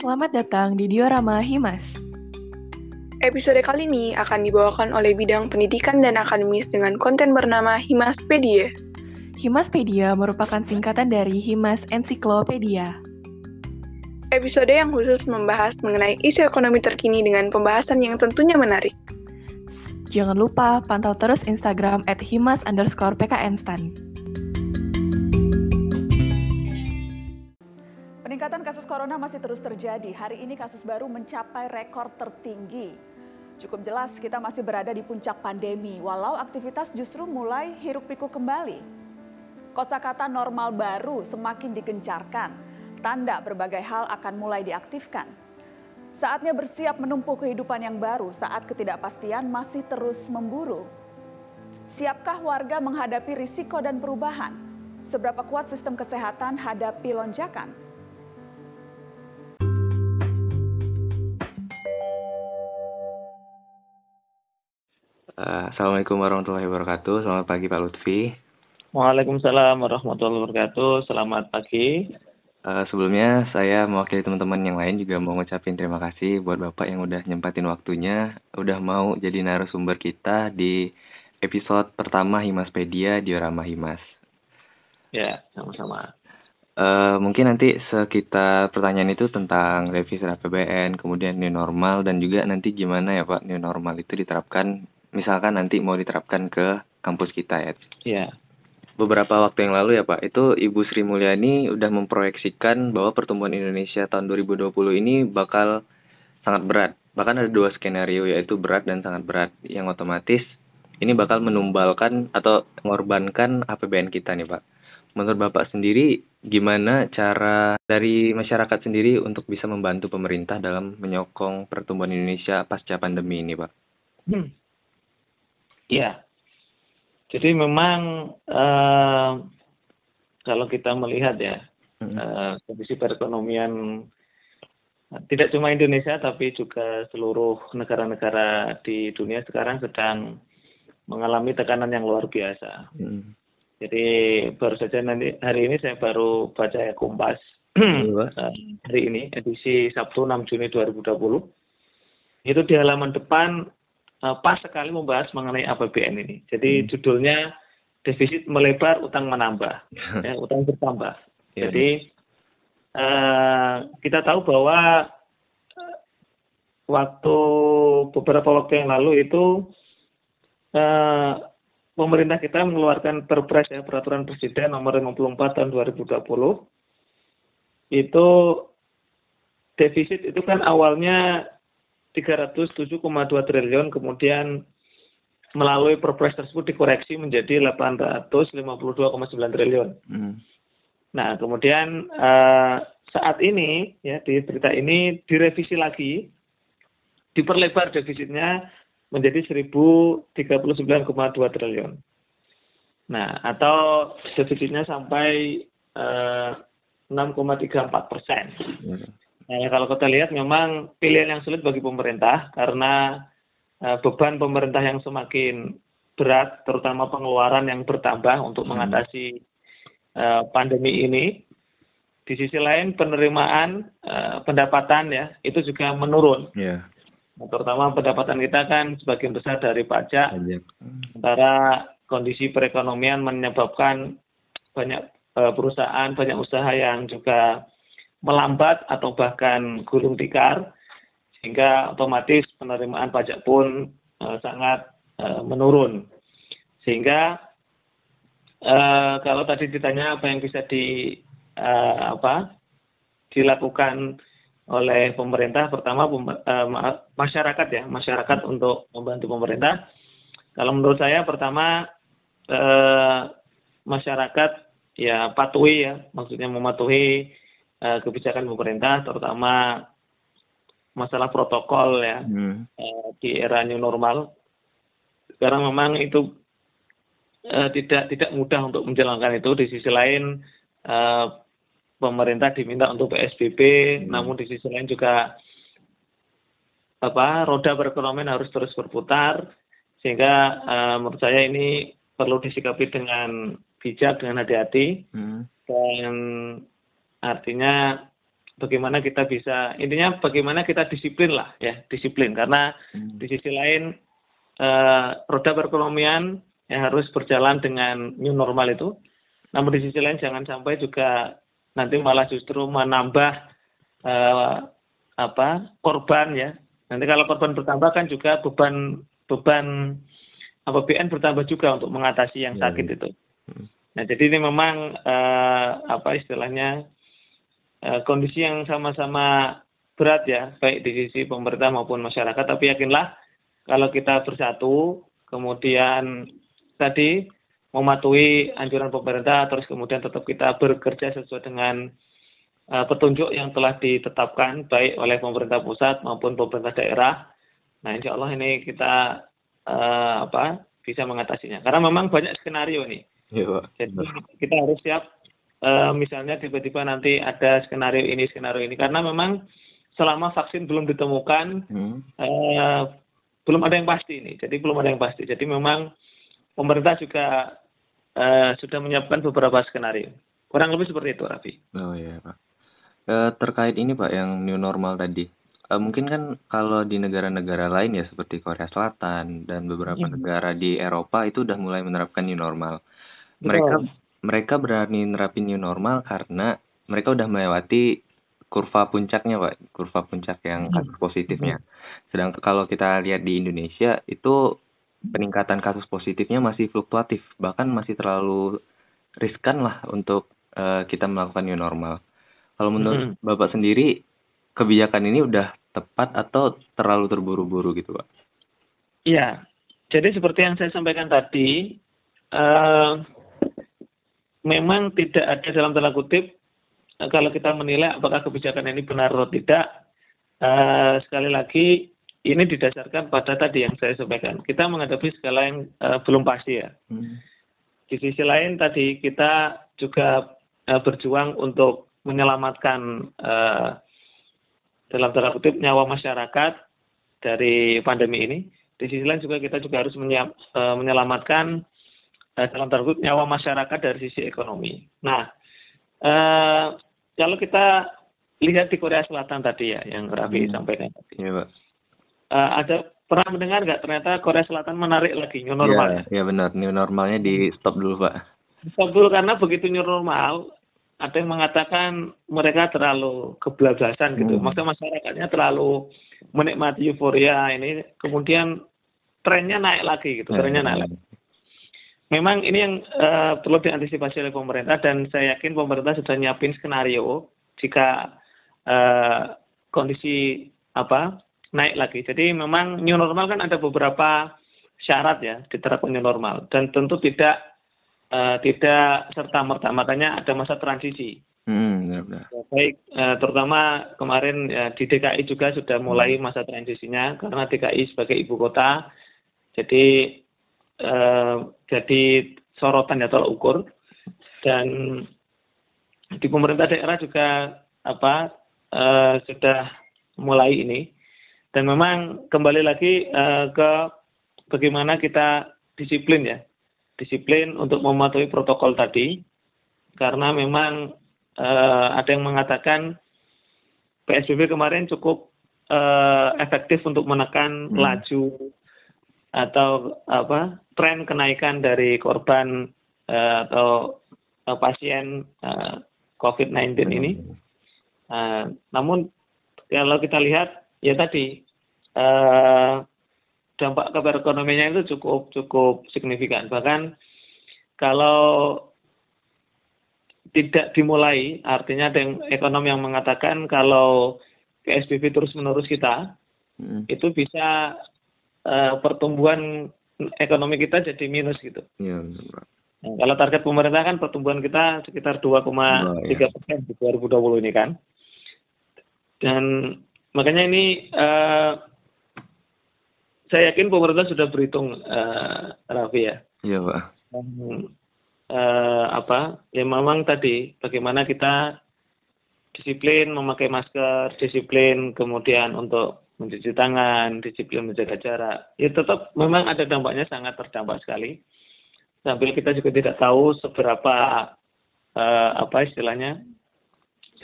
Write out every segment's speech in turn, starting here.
Selamat datang di Diorama Himas. Episode kali ini akan dibawakan oleh bidang pendidikan dan akademis dengan konten bernama Himaspedia. Himaspedia merupakan singkatan dari Himas Ensiklopedia. Episode yang khusus membahas mengenai isu ekonomi terkini dengan pembahasan yang tentunya menarik. Jangan lupa pantau terus Instagram at himas underscore pknstan. Peningkatan kasus corona masih terus terjadi. Hari ini kasus baru mencapai rekor tertinggi. Cukup jelas kita masih berada di puncak pandemi, walau aktivitas justru mulai hiruk pikuk kembali. Kosakata normal baru semakin digencarkan. Tanda berbagai hal akan mulai diaktifkan. Saatnya bersiap menempuh kehidupan yang baru saat ketidakpastian masih terus memburu. Siapkah warga menghadapi risiko dan perubahan? Seberapa kuat sistem kesehatan hadapi lonjakan? Assalamualaikum warahmatullahi wabarakatuh. Selamat pagi Pak Lutfi. Waalaikumsalam warahmatullahi wabarakatuh. Selamat pagi. Uh, sebelumnya saya mewakili teman-teman yang lain juga mau ngucapin terima kasih buat Bapak yang udah nyempatin waktunya, udah mau jadi narasumber kita di episode pertama Himaspedia Diorama Himas. Ya, sama-sama. Uh, mungkin nanti sekitar pertanyaan itu tentang revisi APBN, kemudian new normal, dan juga nanti gimana ya Pak new normal itu diterapkan, misalkan nanti mau diterapkan ke kampus kita ya. Iya beberapa waktu yang lalu ya Pak, itu Ibu Sri Mulyani udah memproyeksikan bahwa pertumbuhan Indonesia tahun 2020 ini bakal sangat berat. Bahkan ada dua skenario yaitu berat dan sangat berat yang otomatis ini bakal menumbalkan atau mengorbankan APBN kita nih Pak. Menurut Bapak sendiri gimana cara dari masyarakat sendiri untuk bisa membantu pemerintah dalam menyokong pertumbuhan Indonesia pasca pandemi ini Pak? Hmm. Ya, jadi memang uh, kalau kita melihat ya hmm. uh, kondisi perekonomian tidak cuma Indonesia tapi juga seluruh negara-negara di dunia sekarang sedang mengalami tekanan yang luar biasa. Hmm. Jadi baru saja nanti hari ini saya baru baca ya Kompas uh, hari ini edisi Sabtu 6 Juni 2020. Itu di halaman depan uh, pas sekali membahas mengenai APBN ini. Jadi hmm. judulnya defisit melebar, utang menambah, ya, utang bertambah. Ya, Jadi uh, kita tahu bahwa uh, waktu beberapa waktu yang lalu itu uh, pemerintah kita mengeluarkan perpres ya peraturan presiden nomor 54 tahun 2020 itu defisit itu kan awalnya 307,2 triliun kemudian melalui perpres tersebut dikoreksi menjadi 852,9 triliun. Hmm. Nah, kemudian uh, saat ini ya di berita ini direvisi lagi diperlebar defisitnya menjadi 1039,2 triliun. Nah, atau defisitnya sampai uh, eh, 6,34 persen. Hmm. Nah, kalau kita lihat memang pilihan yang sulit bagi pemerintah karena uh, beban pemerintah yang semakin berat, terutama pengeluaran yang bertambah untuk hmm. mengatasi uh, pandemi ini. Di sisi lain penerimaan uh, pendapatan ya itu juga menurun. Yeah. Nah, terutama pendapatan kita kan sebagian besar dari pajak. Sementara kondisi perekonomian menyebabkan banyak uh, perusahaan, banyak usaha yang juga melambat atau bahkan gulung tikar sehingga otomatis penerimaan pajak pun uh, sangat uh, menurun. Sehingga uh, kalau tadi ditanya apa yang bisa di uh, apa dilakukan oleh pemerintah pertama uh, masyarakat ya masyarakat untuk membantu pemerintah. Kalau menurut saya pertama masyarakat ya patuhi ya maksudnya mematuhi uh, kebijakan pemerintah terutama masalah protokol ya hmm. uh, di era new normal sekarang memang itu uh, tidak tidak mudah untuk menjalankan itu di sisi lain uh, pemerintah diminta untuk PSBB hmm. namun di sisi lain juga apa roda perekonomian harus terus berputar sehingga uh, menurut saya ini perlu disikapi dengan bijak dengan hati-hati hmm. dan Artinya bagaimana kita bisa intinya bagaimana kita disiplin lah ya disiplin karena hmm. di sisi lain uh, roda perekonomian yang harus berjalan dengan new normal itu namun di sisi lain jangan sampai juga nanti malah justru menambah uh, apa korban ya nanti kalau korban bertambah kan juga beban beban APBN bertambah juga untuk mengatasi yang iya, sakit ya, itu. Hmm. Nah, jadi ini memang uh, apa istilahnya kondisi yang sama-sama berat ya, baik di sisi pemerintah maupun masyarakat. Tapi yakinlah kalau kita bersatu, kemudian tadi mematuhi anjuran pemerintah, terus kemudian tetap kita bekerja sesuai dengan uh, petunjuk yang telah ditetapkan baik oleh pemerintah pusat maupun pemerintah daerah. Nah, insya Allah ini kita uh, apa bisa mengatasinya. Karena memang banyak skenario nih. Ya, Jadi kita harus siap uh, misalnya tiba-tiba nanti ada skenario ini skenario ini karena memang selama vaksin belum ditemukan hmm. uh, belum ada yang pasti ini. Jadi belum ada yang pasti. Jadi memang pemerintah juga uh, sudah menyiapkan beberapa skenario. Kurang lebih seperti itu, Raffi. Oh iya, Pak. Uh, terkait ini, Pak, yang new normal tadi uh, mungkin kan kalau di negara-negara lain ya seperti Korea Selatan dan beberapa hmm. negara di Eropa itu udah mulai menerapkan new normal. Mereka mereka berani nerapin new normal karena mereka udah melewati kurva puncaknya, Pak, kurva puncak yang hmm. kasus positifnya. Sedangkan kalau kita lihat di Indonesia itu peningkatan kasus positifnya masih fluktuatif, bahkan masih terlalu riskan lah untuk uh, kita melakukan new normal. Kalau menurut hmm. Bapak sendiri kebijakan ini udah tepat atau terlalu terburu-buru gitu Pak? Iya, jadi seperti yang saya sampaikan tadi, uh, memang tidak ada dalam tanda kutip uh, kalau kita menilai apakah kebijakan ini benar atau tidak. Uh, sekali lagi ini didasarkan pada tadi yang saya sampaikan. Kita menghadapi segala yang uh, belum pasti ya. Hmm. Di sisi lain tadi kita juga uh, berjuang untuk menyelamatkan uh, dalam tanda kutip nyawa masyarakat dari pandemi ini. Di sisi lain juga kita juga harus e, menyelamatkan e, dalam tanda kutip nyawa masyarakat dari sisi ekonomi. Nah, eh, kalau kita lihat di Korea Selatan tadi ya, yang Raffi hmm. sampaikan tadi. Ya, Pak. Eh, ada pernah mendengar nggak ternyata Korea Selatan menarik lagi new normal? Iya, ya benar. New normalnya di stop dulu, Pak. Stop dulu karena begitu new normal, ada yang mengatakan mereka terlalu kebablasan gitu. Hmm. Maksudnya masyarakatnya terlalu menikmati euforia ini, kemudian trennya naik lagi gitu, trennya naik lagi. Memang ini yang uh, perlu diantisipasi oleh pemerintah dan saya yakin pemerintah sudah nyiapin skenario jika uh, kondisi apa naik lagi. Jadi memang new normal kan ada beberapa syarat ya diterapkan new normal dan tentu tidak uh, tidak serta merta makanya ada masa transisi. Hmm, benar, benar. Baik, uh, terutama kemarin ya, di DKI juga sudah mulai hmm. masa transisinya karena DKI sebagai ibu kota, jadi uh, jadi sorotan ya tolak ukur. Dan di pemerintah daerah juga apa uh, sudah mulai ini. Dan memang kembali lagi uh, ke bagaimana kita disiplin ya. Disiplin untuk mematuhi protokol tadi. Karena memang uh, ada yang mengatakan PSBB kemarin cukup uh, efektif untuk menekan hmm. laju atau apa tren kenaikan dari korban uh, atau uh, pasien uh, COVID-19 ini. Uh, namun kalau kita lihat ya tadi uh, dampak ke perekonomiannya itu cukup cukup signifikan. Bahkan kalau tidak dimulai, artinya ada yang ekonom yang mengatakan kalau PSBB terus menerus kita, hmm. itu bisa uh, pertumbuhan ekonomi kita jadi minus gitu. Ya, Nah, kalau target pemerintah kan pertumbuhan kita sekitar 2,3 persen di 2020 ini kan. Dan makanya ini uh, saya yakin pemerintah sudah berhitung uh, Raffi ya. Iya pak. Um, uh, apa? Ya memang tadi bagaimana kita disiplin memakai masker, disiplin kemudian untuk mencuci tangan, disiplin menjaga jarak. Ya tetap memang ada dampaknya sangat terdampak sekali. Sambil kita juga tidak tahu seberapa uh, apa istilahnya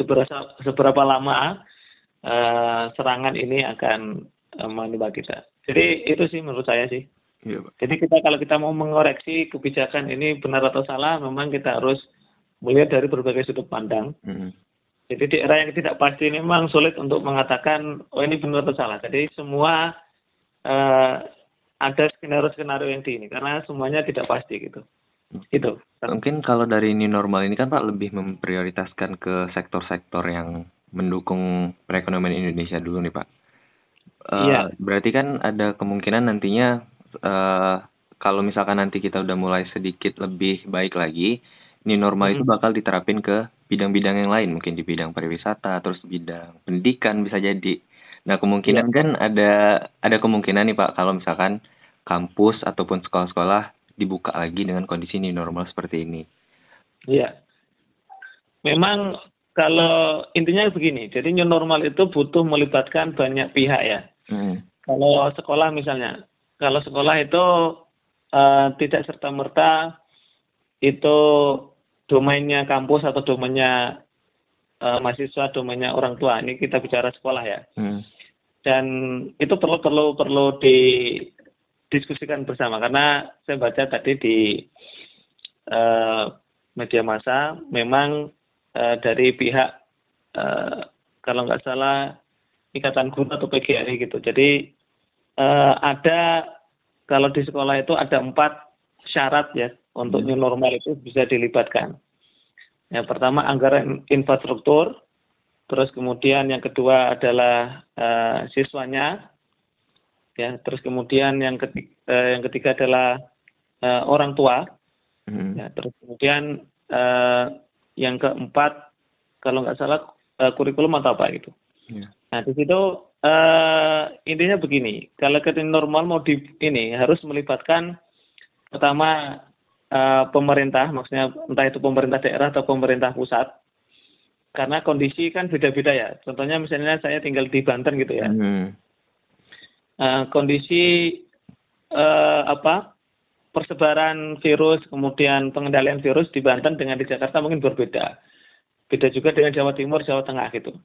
seberapa seberapa lama uh, serangan ini akan uh, menimpa kita. Jadi itu sih menurut saya sih. Ya, Pak. Jadi kita kalau kita mau mengoreksi kebijakan ini benar atau salah, memang kita harus melihat dari berbagai sudut pandang. Mm -hmm. Jadi di era yang tidak pasti ini memang sulit untuk mengatakan oh ini benar atau salah. Jadi semua uh, ada skenario-skenario yang di ini karena semuanya tidak pasti gitu. Itu. Mungkin kalau dari ini normal ini kan Pak lebih memprioritaskan ke sektor-sektor yang mendukung perekonomian Indonesia dulu nih Pak. Uh, iya. Berarti kan ada kemungkinan nantinya uh, kalau misalkan nanti kita udah mulai sedikit lebih baik lagi, ini normal hmm. itu bakal diterapin ke bidang-bidang yang lain, mungkin di bidang pariwisata, terus bidang pendidikan bisa jadi. Nah kemungkinan ya. kan ada ada kemungkinan nih Pak kalau misalkan kampus ataupun sekolah-sekolah dibuka lagi dengan kondisi ini normal seperti ini. Iya. Memang kalau intinya begini, jadi new normal itu butuh melibatkan banyak pihak ya. Hmm. Kalau sekolah misalnya, kalau sekolah itu uh, tidak serta merta itu domainnya kampus atau domainnya uh, mahasiswa, domainnya orang tua. Ini kita bicara sekolah ya. Hmm. Dan itu perlu perlu perlu didiskusikan bersama karena saya baca tadi di uh, media massa memang uh, dari pihak uh, kalau nggak salah ikatan guru atau PGRI gitu. Jadi uh, ada kalau di sekolah itu ada empat syarat ya untuk hmm. new normal itu bisa dilibatkan. Yang pertama anggaran infrastruktur, terus kemudian yang kedua adalah uh, siswanya, ya, terus kemudian yang ketiga, uh, eh, yang ketiga adalah uh, orang tua, hmm. ya, terus kemudian uh, yang keempat kalau nggak salah uh, kurikulum atau apa gitu. Yeah. Nah di situ uh, intinya begini, kalau kita normal mau di ini harus melibatkan pertama uh, pemerintah, maksudnya entah itu pemerintah daerah atau pemerintah pusat, karena kondisi kan beda-beda ya. Contohnya misalnya saya tinggal di Banten gitu ya. Hmm. Uh, kondisi uh, apa persebaran virus kemudian pengendalian virus di Banten dengan di Jakarta mungkin berbeda. Beda juga dengan Jawa Timur, Jawa Tengah gitu.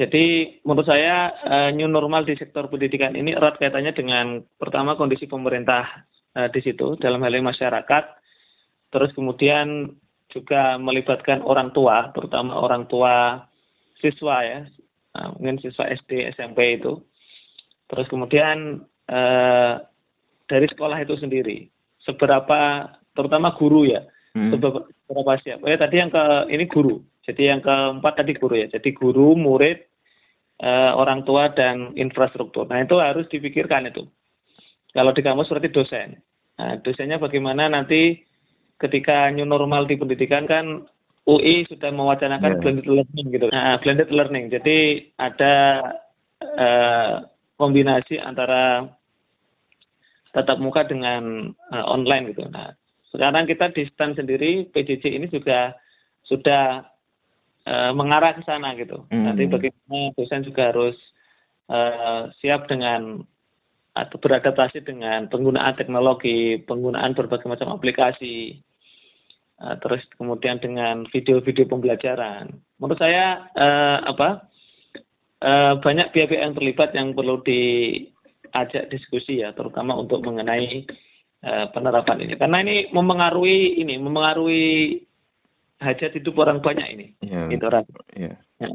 Jadi menurut saya new normal di sektor pendidikan ini erat kaitannya dengan pertama kondisi pemerintah uh, di situ dalam hal ini masyarakat. Terus kemudian juga melibatkan orang tua, terutama orang tua siswa ya, uh, mungkin siswa SD, SMP itu. Terus kemudian uh, dari sekolah itu sendiri, seberapa, terutama guru ya, hmm. seberapa, seberapa siap. Oh ya tadi yang ke ini guru, jadi yang keempat tadi guru ya, jadi guru, murid, uh, orang tua dan infrastruktur. Nah itu harus dipikirkan itu. Kalau di kampus berarti dosen. Nah, dosennya bagaimana nanti ketika new normal di pendidikan kan UI sudah mewacanakan yeah. blended learning gitu. Nah, blended learning. Jadi ada uh, kombinasi antara tatap muka dengan uh, online gitu. Nah, sekarang kita di stand sendiri PJJ ini juga sudah uh, mengarah ke sana gitu. Mm. Nanti bagaimana dosen juga harus uh, siap dengan atau beradaptasi dengan penggunaan teknologi, penggunaan berbagai macam aplikasi, uh, terus kemudian dengan video-video pembelajaran. Menurut saya uh, apa uh, banyak pihak-pihak yang terlibat yang perlu diajak diskusi ya, terutama untuk mengenai uh, penerapan ini, karena ini memengaruhi ini, memengaruhi hajat hidup orang banyak ini, yeah. itu orang. Yeah. Ya.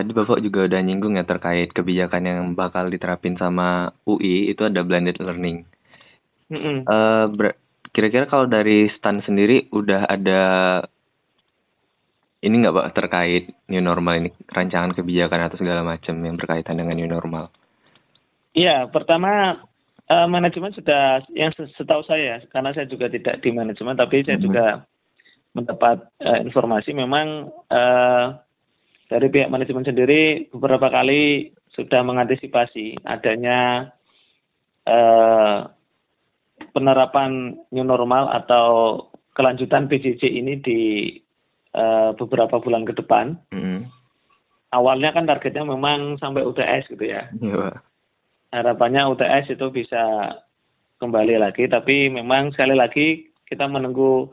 Tadi Bapak juga udah nyinggung ya terkait kebijakan yang bakal diterapin sama UI itu ada blended learning. Mm -hmm. uh, kira-kira kalau dari STAN sendiri udah ada ini nggak Pak terkait new normal ini rancangan kebijakan atau segala macam yang berkaitan dengan new normal? Iya, pertama uh, manajemen sudah yang setahu saya karena saya juga tidak di manajemen tapi saya mm -hmm. juga mendapat uh, informasi memang uh, dari pihak manajemen sendiri beberapa kali sudah mengantisipasi adanya eh, penerapan new normal atau kelanjutan PJJ ini di eh, beberapa bulan ke depan. Mm. Awalnya kan targetnya memang sampai UTS gitu ya. Yeah. Harapannya UTS itu bisa kembali lagi tapi memang sekali lagi kita menunggu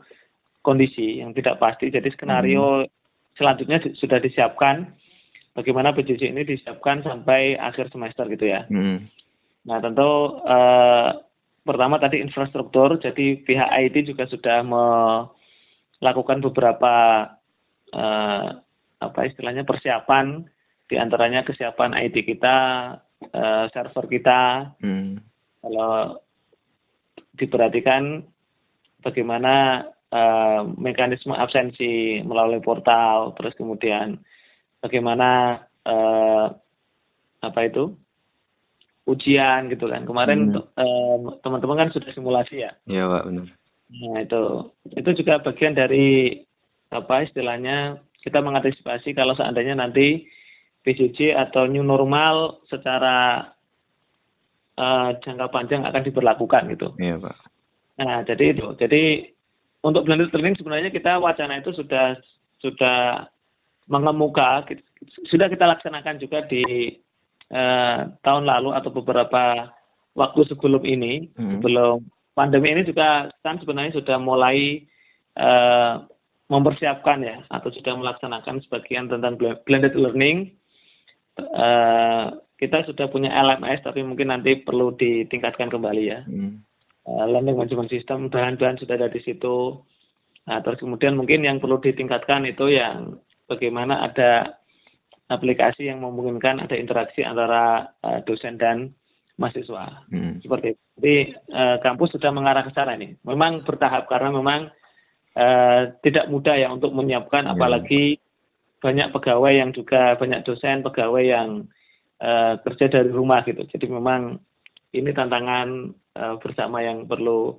kondisi yang tidak pasti jadi skenario hmm. Selanjutnya sudah disiapkan bagaimana PJJ ini disiapkan sampai akhir semester gitu ya. Hmm. Nah tentu eh, pertama tadi infrastruktur, jadi pihak IT juga sudah melakukan beberapa eh, apa istilahnya persiapan, di antaranya kesiapan IT kita, eh, server kita. Hmm. Kalau diperhatikan bagaimana eh, mekanisme absensi melalui portal, terus kemudian bagaimana eh, apa itu ujian gitu kan kemarin hmm. teman-teman kan sudah simulasi ya iya pak benar nah itu itu juga bagian dari apa istilahnya kita mengantisipasi kalau seandainya nanti PJJ atau new normal secara uh, jangka panjang akan diberlakukan gitu. Iya pak. Nah jadi itu jadi untuk blended learning sebenarnya kita wacana itu sudah sudah mengemuka sudah kita laksanakan juga di eh, tahun lalu atau beberapa waktu sebelum ini hmm. sebelum pandemi ini juga kan sebenarnya sudah mulai eh, mempersiapkan ya atau sudah melaksanakan sebagian tentang blended learning eh, kita sudah punya LMS tapi mungkin nanti perlu ditingkatkan kembali ya hmm. Uh, learning management system bahan-bahan sudah ada di situ nah terus kemudian mungkin yang perlu ditingkatkan itu yang bagaimana ada aplikasi yang memungkinkan ada interaksi antara uh, dosen dan mahasiswa. Hmm. Seperti itu. Jadi uh, kampus sudah mengarah ke sana ini. Memang bertahap karena memang uh, tidak mudah ya untuk menyiapkan, hmm. apalagi banyak pegawai yang juga banyak dosen pegawai yang uh, kerja dari rumah gitu. Jadi memang ini tantangan uh, bersama yang perlu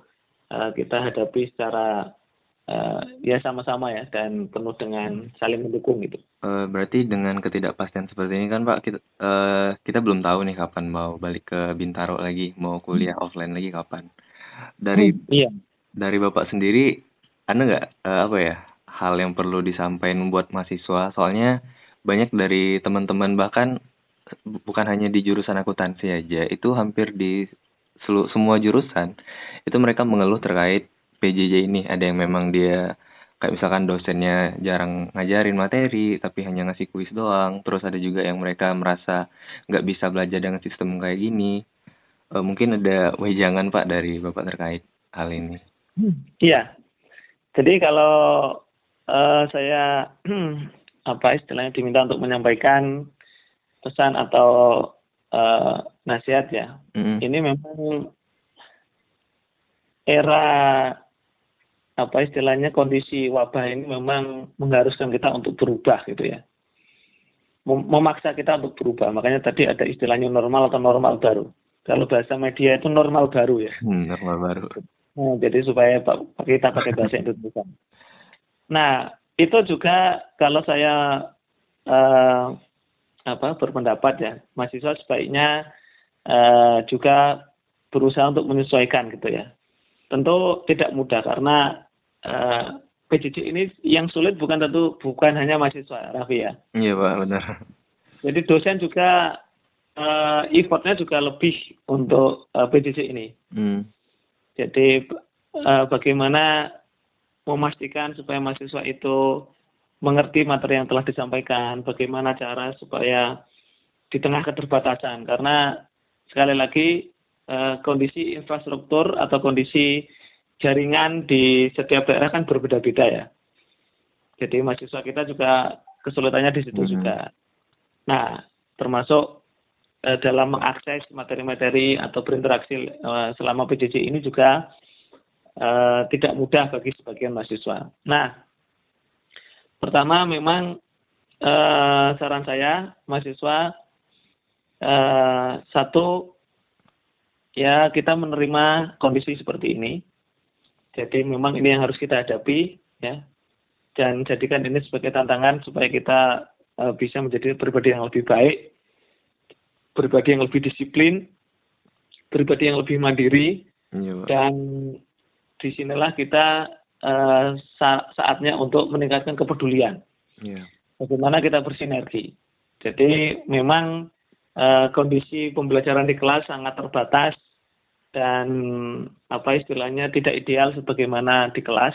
uh, kita hadapi secara uh, ya sama-sama ya dan penuh dengan saling mendukung gitu. Uh, berarti dengan ketidakpastian seperti ini kan Pak kita uh, kita belum tahu nih kapan mau balik ke Bintaro lagi, mau kuliah hmm. offline lagi kapan. Dari hmm, iya. dari Bapak sendiri ada nggak uh, apa ya hal yang perlu disampaikan buat mahasiswa? Soalnya banyak dari teman-teman bahkan bukan hanya di jurusan akuntansi aja, itu hampir di selu, semua jurusan itu mereka mengeluh terkait PJJ ini. Ada yang memang dia kayak misalkan dosennya jarang ngajarin materi tapi hanya ngasih kuis doang. Terus ada juga yang mereka merasa nggak bisa belajar dengan sistem kayak gini. E, mungkin ada wejangan pak dari bapak terkait hal ini. Iya. Jadi kalau uh, saya apa istilahnya diminta untuk menyampaikan pesan atau uh, nasihat ya. Ini memang era apa istilahnya kondisi wabah ini memang mengharuskan kita untuk berubah gitu ya. Memaksa kita untuk berubah. Makanya tadi ada istilahnya normal atau normal baru. Kalau bahasa media itu normal baru ya. Hmm, normal baru. Nah, jadi supaya kita pakai bahasa Indonesia. Nah itu juga kalau saya uh, apa berpendapat ya mahasiswa sebaiknya uh, juga berusaha untuk menyesuaikan gitu ya tentu tidak mudah karena uh, eh, PJJ ini yang sulit bukan tentu bukan hanya mahasiswa, Raffi ya. Iya Pak, benar. Jadi dosen juga uh, effortnya juga lebih untuk uh, PJJ ini. Hmm. Jadi uh, bagaimana memastikan supaya mahasiswa itu mengerti materi yang telah disampaikan, bagaimana cara supaya di tengah keterbatasan, karena sekali lagi uh, kondisi infrastruktur atau kondisi jaringan di setiap daerah kan berbeda-beda ya. Jadi mahasiswa kita juga kesulitannya di situ hmm. juga. Nah, termasuk eh, dalam mengakses materi-materi atau berinteraksi eh, selama PJJ ini juga eh, tidak mudah bagi sebagian mahasiswa. Nah, pertama memang eh, saran saya mahasiswa eh, satu ya kita menerima kondisi seperti ini. Jadi memang ini yang harus kita hadapi ya. Dan jadikan ini sebagai tantangan supaya kita uh, bisa menjadi pribadi yang lebih baik, pribadi yang lebih disiplin, pribadi yang lebih mandiri. Ya, dan di sinilah kita uh, sa saatnya untuk meningkatkan kepedulian. Ya. Bagaimana kita bersinergi. Jadi memang uh, kondisi pembelajaran di kelas sangat terbatas dan apa istilahnya tidak ideal sebagaimana di kelas.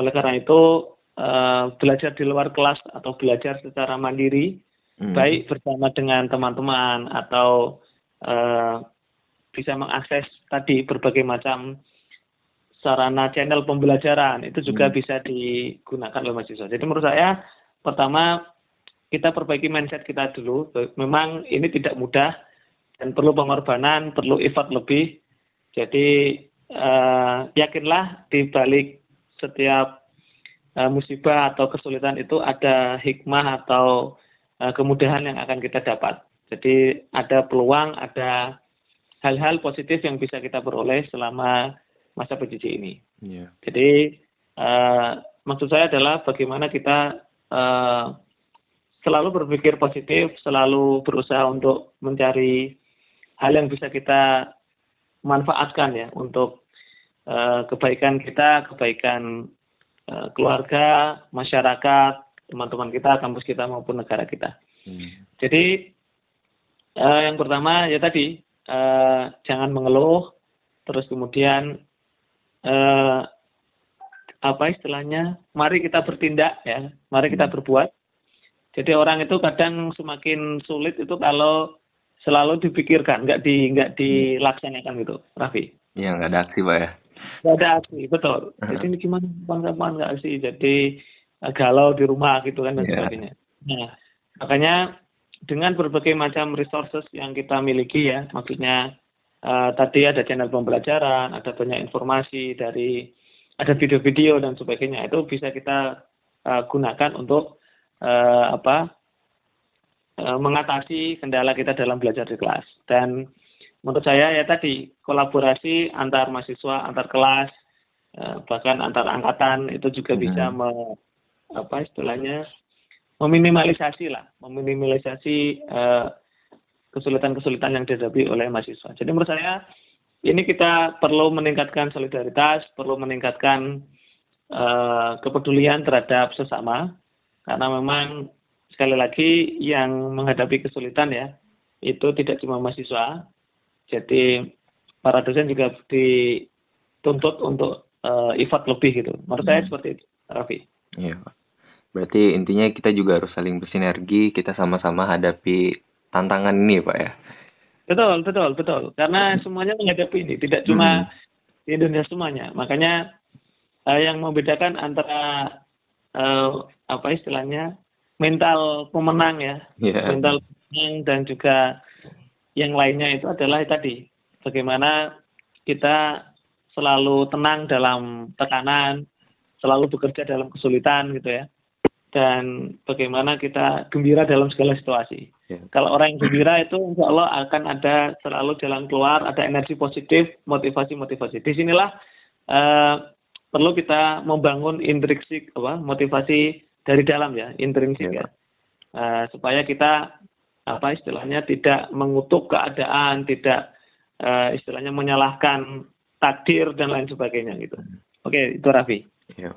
Oleh karena itu uh, belajar di luar kelas atau belajar secara mandiri, hmm. baik bersama dengan teman-teman atau uh, bisa mengakses tadi berbagai macam sarana channel pembelajaran itu juga hmm. bisa digunakan oleh mahasiswa. Jadi menurut saya pertama kita perbaiki mindset kita dulu. Memang ini tidak mudah dan perlu pengorbanan, perlu effort lebih. Jadi uh, yakinlah di balik setiap uh, musibah atau kesulitan itu ada hikmah atau uh, kemudahan yang akan kita dapat. Jadi ada peluang, ada hal-hal positif yang bisa kita peroleh selama masa PJJ ini. Yeah. Jadi uh, maksud saya adalah bagaimana kita uh, selalu berpikir positif, selalu berusaha untuk mencari hal yang bisa kita manfaatkan ya untuk uh, kebaikan kita, kebaikan uh, keluarga, masyarakat, teman-teman kita, kampus kita maupun negara kita. Hmm. Jadi uh, yang pertama ya tadi uh, jangan mengeluh, terus kemudian uh, apa istilahnya? Mari kita bertindak ya, mari kita hmm. berbuat jadi orang itu kadang semakin sulit itu kalau selalu dipikirkan, nggak di nggak dilaksanakan gitu, Raffi. Iya, nggak ada aksi, Pak ya. Nggak ada aksi, betul. Jadi ini gimana kapan-kapan nggak aksi, jadi eh, galau di rumah gitu kan dan yeah. sebagainya. Nah, makanya dengan berbagai macam resources yang kita miliki ya, maksudnya uh, tadi ada channel pembelajaran, ada banyak informasi dari ada video-video dan sebagainya itu bisa kita uh, gunakan untuk uh, apa uh, mengatasi kendala kita dalam belajar di kelas. Dan menurut saya ya tadi kolaborasi antar mahasiswa, antar kelas, uh, bahkan antar angkatan itu juga hmm. bisa me, apa istilahnya meminimalisasi lah, meminimalisasi kesulitan-kesulitan yang dihadapi oleh mahasiswa. Jadi menurut saya ini kita perlu meningkatkan solidaritas, perlu meningkatkan uh, kepedulian terhadap sesama, karena memang sekali lagi yang menghadapi kesulitan ya itu tidak cuma mahasiswa. Jadi para dosen juga dituntut untuk uh, effort lebih gitu. Menurut hmm. saya seperti itu Raffi. Iya berarti intinya kita juga harus saling bersinergi kita sama-sama hadapi tantangan ini pak ya betul betul betul karena semuanya menghadapi ini tidak cuma hmm. di Indonesia semuanya makanya uh, yang membedakan antara uh, apa istilahnya mental pemenang ya, yeah. mental pemenang dan juga yang lainnya itu adalah tadi bagaimana kita selalu tenang dalam tekanan, selalu bekerja dalam kesulitan gitu ya, dan bagaimana kita gembira dalam segala situasi. Yeah. Kalau orang yang gembira itu insya Allah akan ada selalu jalan keluar, ada energi positif, motivasi-motivasi. Di sinilah uh, perlu kita membangun intrinsik apa motivasi dari dalam ya intrinsik ya, ya. Uh, supaya kita apa istilahnya tidak mengutuk keadaan tidak uh, istilahnya menyalahkan takdir dan lain sebagainya gitu oke okay, itu Raffi ya.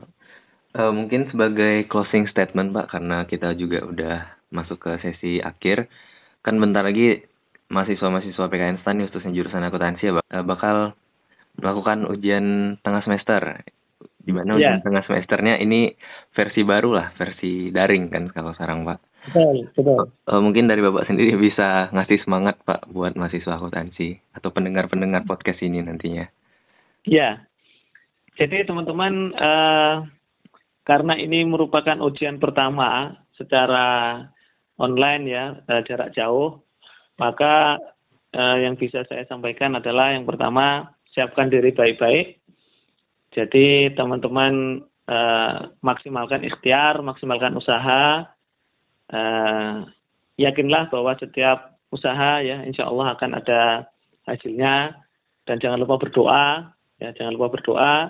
Uh, mungkin sebagai closing statement Pak karena kita juga udah masuk ke sesi akhir kan bentar lagi mahasiswa-mahasiswa PKN STAN khususnya jurusan akuntansi ya Pak, bakal melakukan ujian tengah semester di mana yeah. ujian tengah semesternya ini versi baru lah, versi daring kan kalau sekarang Pak. Betul, betul. Uh, mungkin dari Bapak sendiri bisa ngasih semangat Pak buat mahasiswa akuntansi atau pendengar-pendengar podcast ini nantinya. Ya, jadi teman-teman uh, karena ini merupakan ujian pertama secara online ya uh, jarak jauh, maka uh, yang bisa saya sampaikan adalah yang pertama siapkan diri baik-baik jadi teman-teman uh, maksimalkan ikhtiar, maksimalkan usaha. Uh, yakinlah bahwa setiap usaha ya insya Allah akan ada hasilnya dan jangan lupa berdoa ya jangan lupa berdoa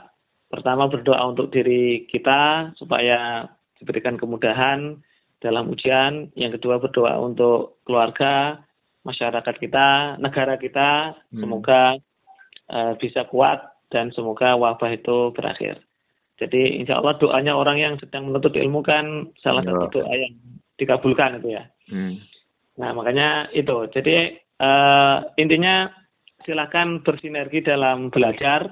pertama berdoa untuk diri kita supaya diberikan kemudahan dalam ujian yang kedua berdoa untuk keluarga masyarakat kita negara kita hmm. semoga uh, bisa kuat dan semoga wabah itu berakhir. Jadi insya Allah doanya orang yang sedang menuntut ilmu kan salah ya. satu doa yang dikabulkan itu ya. Hmm. Nah makanya itu. Jadi uh, intinya silakan bersinergi dalam belajar,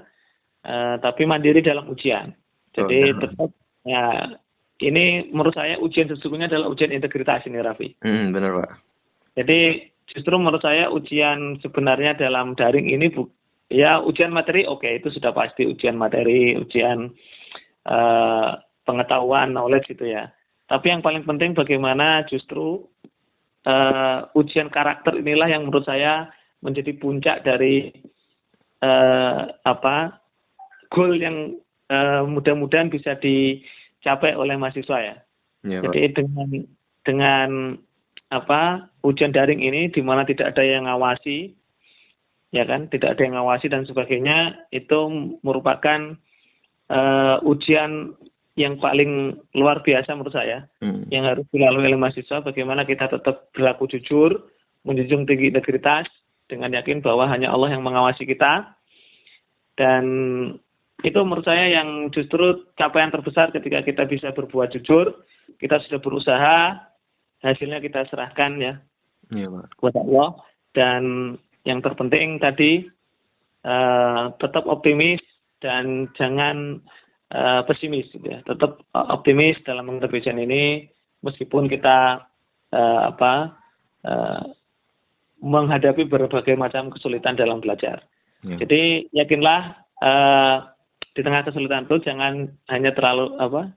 uh, tapi mandiri dalam ujian. Jadi oh, tetap ya ini menurut saya ujian sesungguhnya adalah ujian integritas ini Raffi. Hmm, benar Pak. Jadi justru menurut saya ujian sebenarnya dalam daring ini bu, ya ujian materi oke okay, itu sudah pasti ujian materi, ujian uh, pengetahuan, knowledge gitu ya. Tapi yang paling penting bagaimana justru uh, ujian karakter inilah yang menurut saya menjadi puncak dari uh, apa goal yang uh, mudah-mudahan bisa dicapai oleh mahasiswa ya. ya Jadi dengan dengan apa ujian daring ini di mana tidak ada yang ngawasi ya kan tidak ada yang ngawasi dan sebagainya itu merupakan uh, ujian yang paling luar biasa menurut saya hmm. yang harus dilalui oleh mahasiswa bagaimana kita tetap berlaku jujur menjunjung tinggi integritas dengan yakin bahwa hanya Allah yang mengawasi kita dan itu menurut saya yang justru capaian terbesar ketika kita bisa berbuat jujur kita sudah berusaha hasilnya kita serahkan ya, ya Pak. kepada Allah dan yang terpenting tadi uh, tetap optimis dan jangan uh, pesimis gitu ya. Tetap optimis dalam menghadapi ini meskipun kita uh, apa uh, menghadapi berbagai macam kesulitan dalam belajar. Ya. Jadi yakinlah uh, di tengah kesulitan itu jangan hanya terlalu apa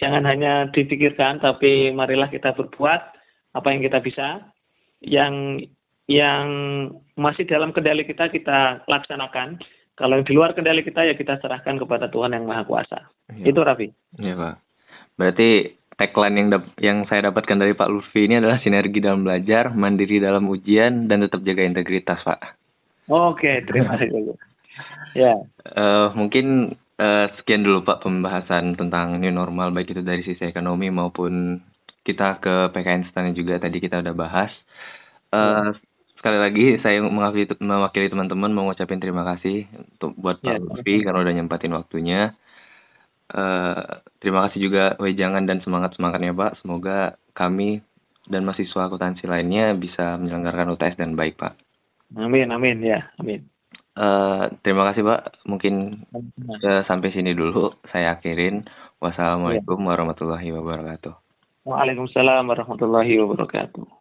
jangan hanya dipikirkan tapi marilah kita berbuat apa yang kita bisa yang yang masih dalam kendali kita kita laksanakan kalau yang di luar kendali kita ya kita serahkan kepada Tuhan yang Maha Kuasa. Ya. Itu Raffi. Iya Pak. Berarti tagline yang yang saya dapatkan dari Pak Lutfi ini adalah sinergi dalam belajar, mandiri dalam ujian, dan tetap jaga integritas Pak. Oke, terima kasih. Ya. Uh, mungkin uh, sekian dulu Pak pembahasan tentang new normal baik itu dari sisi ekonomi maupun kita ke PKN STAN juga tadi kita udah bahas. Uh, ya sekali lagi saya mewakili, mewakili teman-teman mau ngucapin terima kasih untuk buat Pak ya, Lutfi karena udah nyempatin waktunya. Uh, terima kasih juga wejangan dan semangat semangatnya Pak. Semoga kami dan mahasiswa akuntansi lainnya bisa menyelenggarakan UTS dan baik Pak. Amin amin ya amin. Uh, terima kasih Pak. Mungkin uh, sampai sini dulu saya akhirin. Wassalamualaikum ya. warahmatullahi wabarakatuh. Waalaikumsalam warahmatullahi wabarakatuh.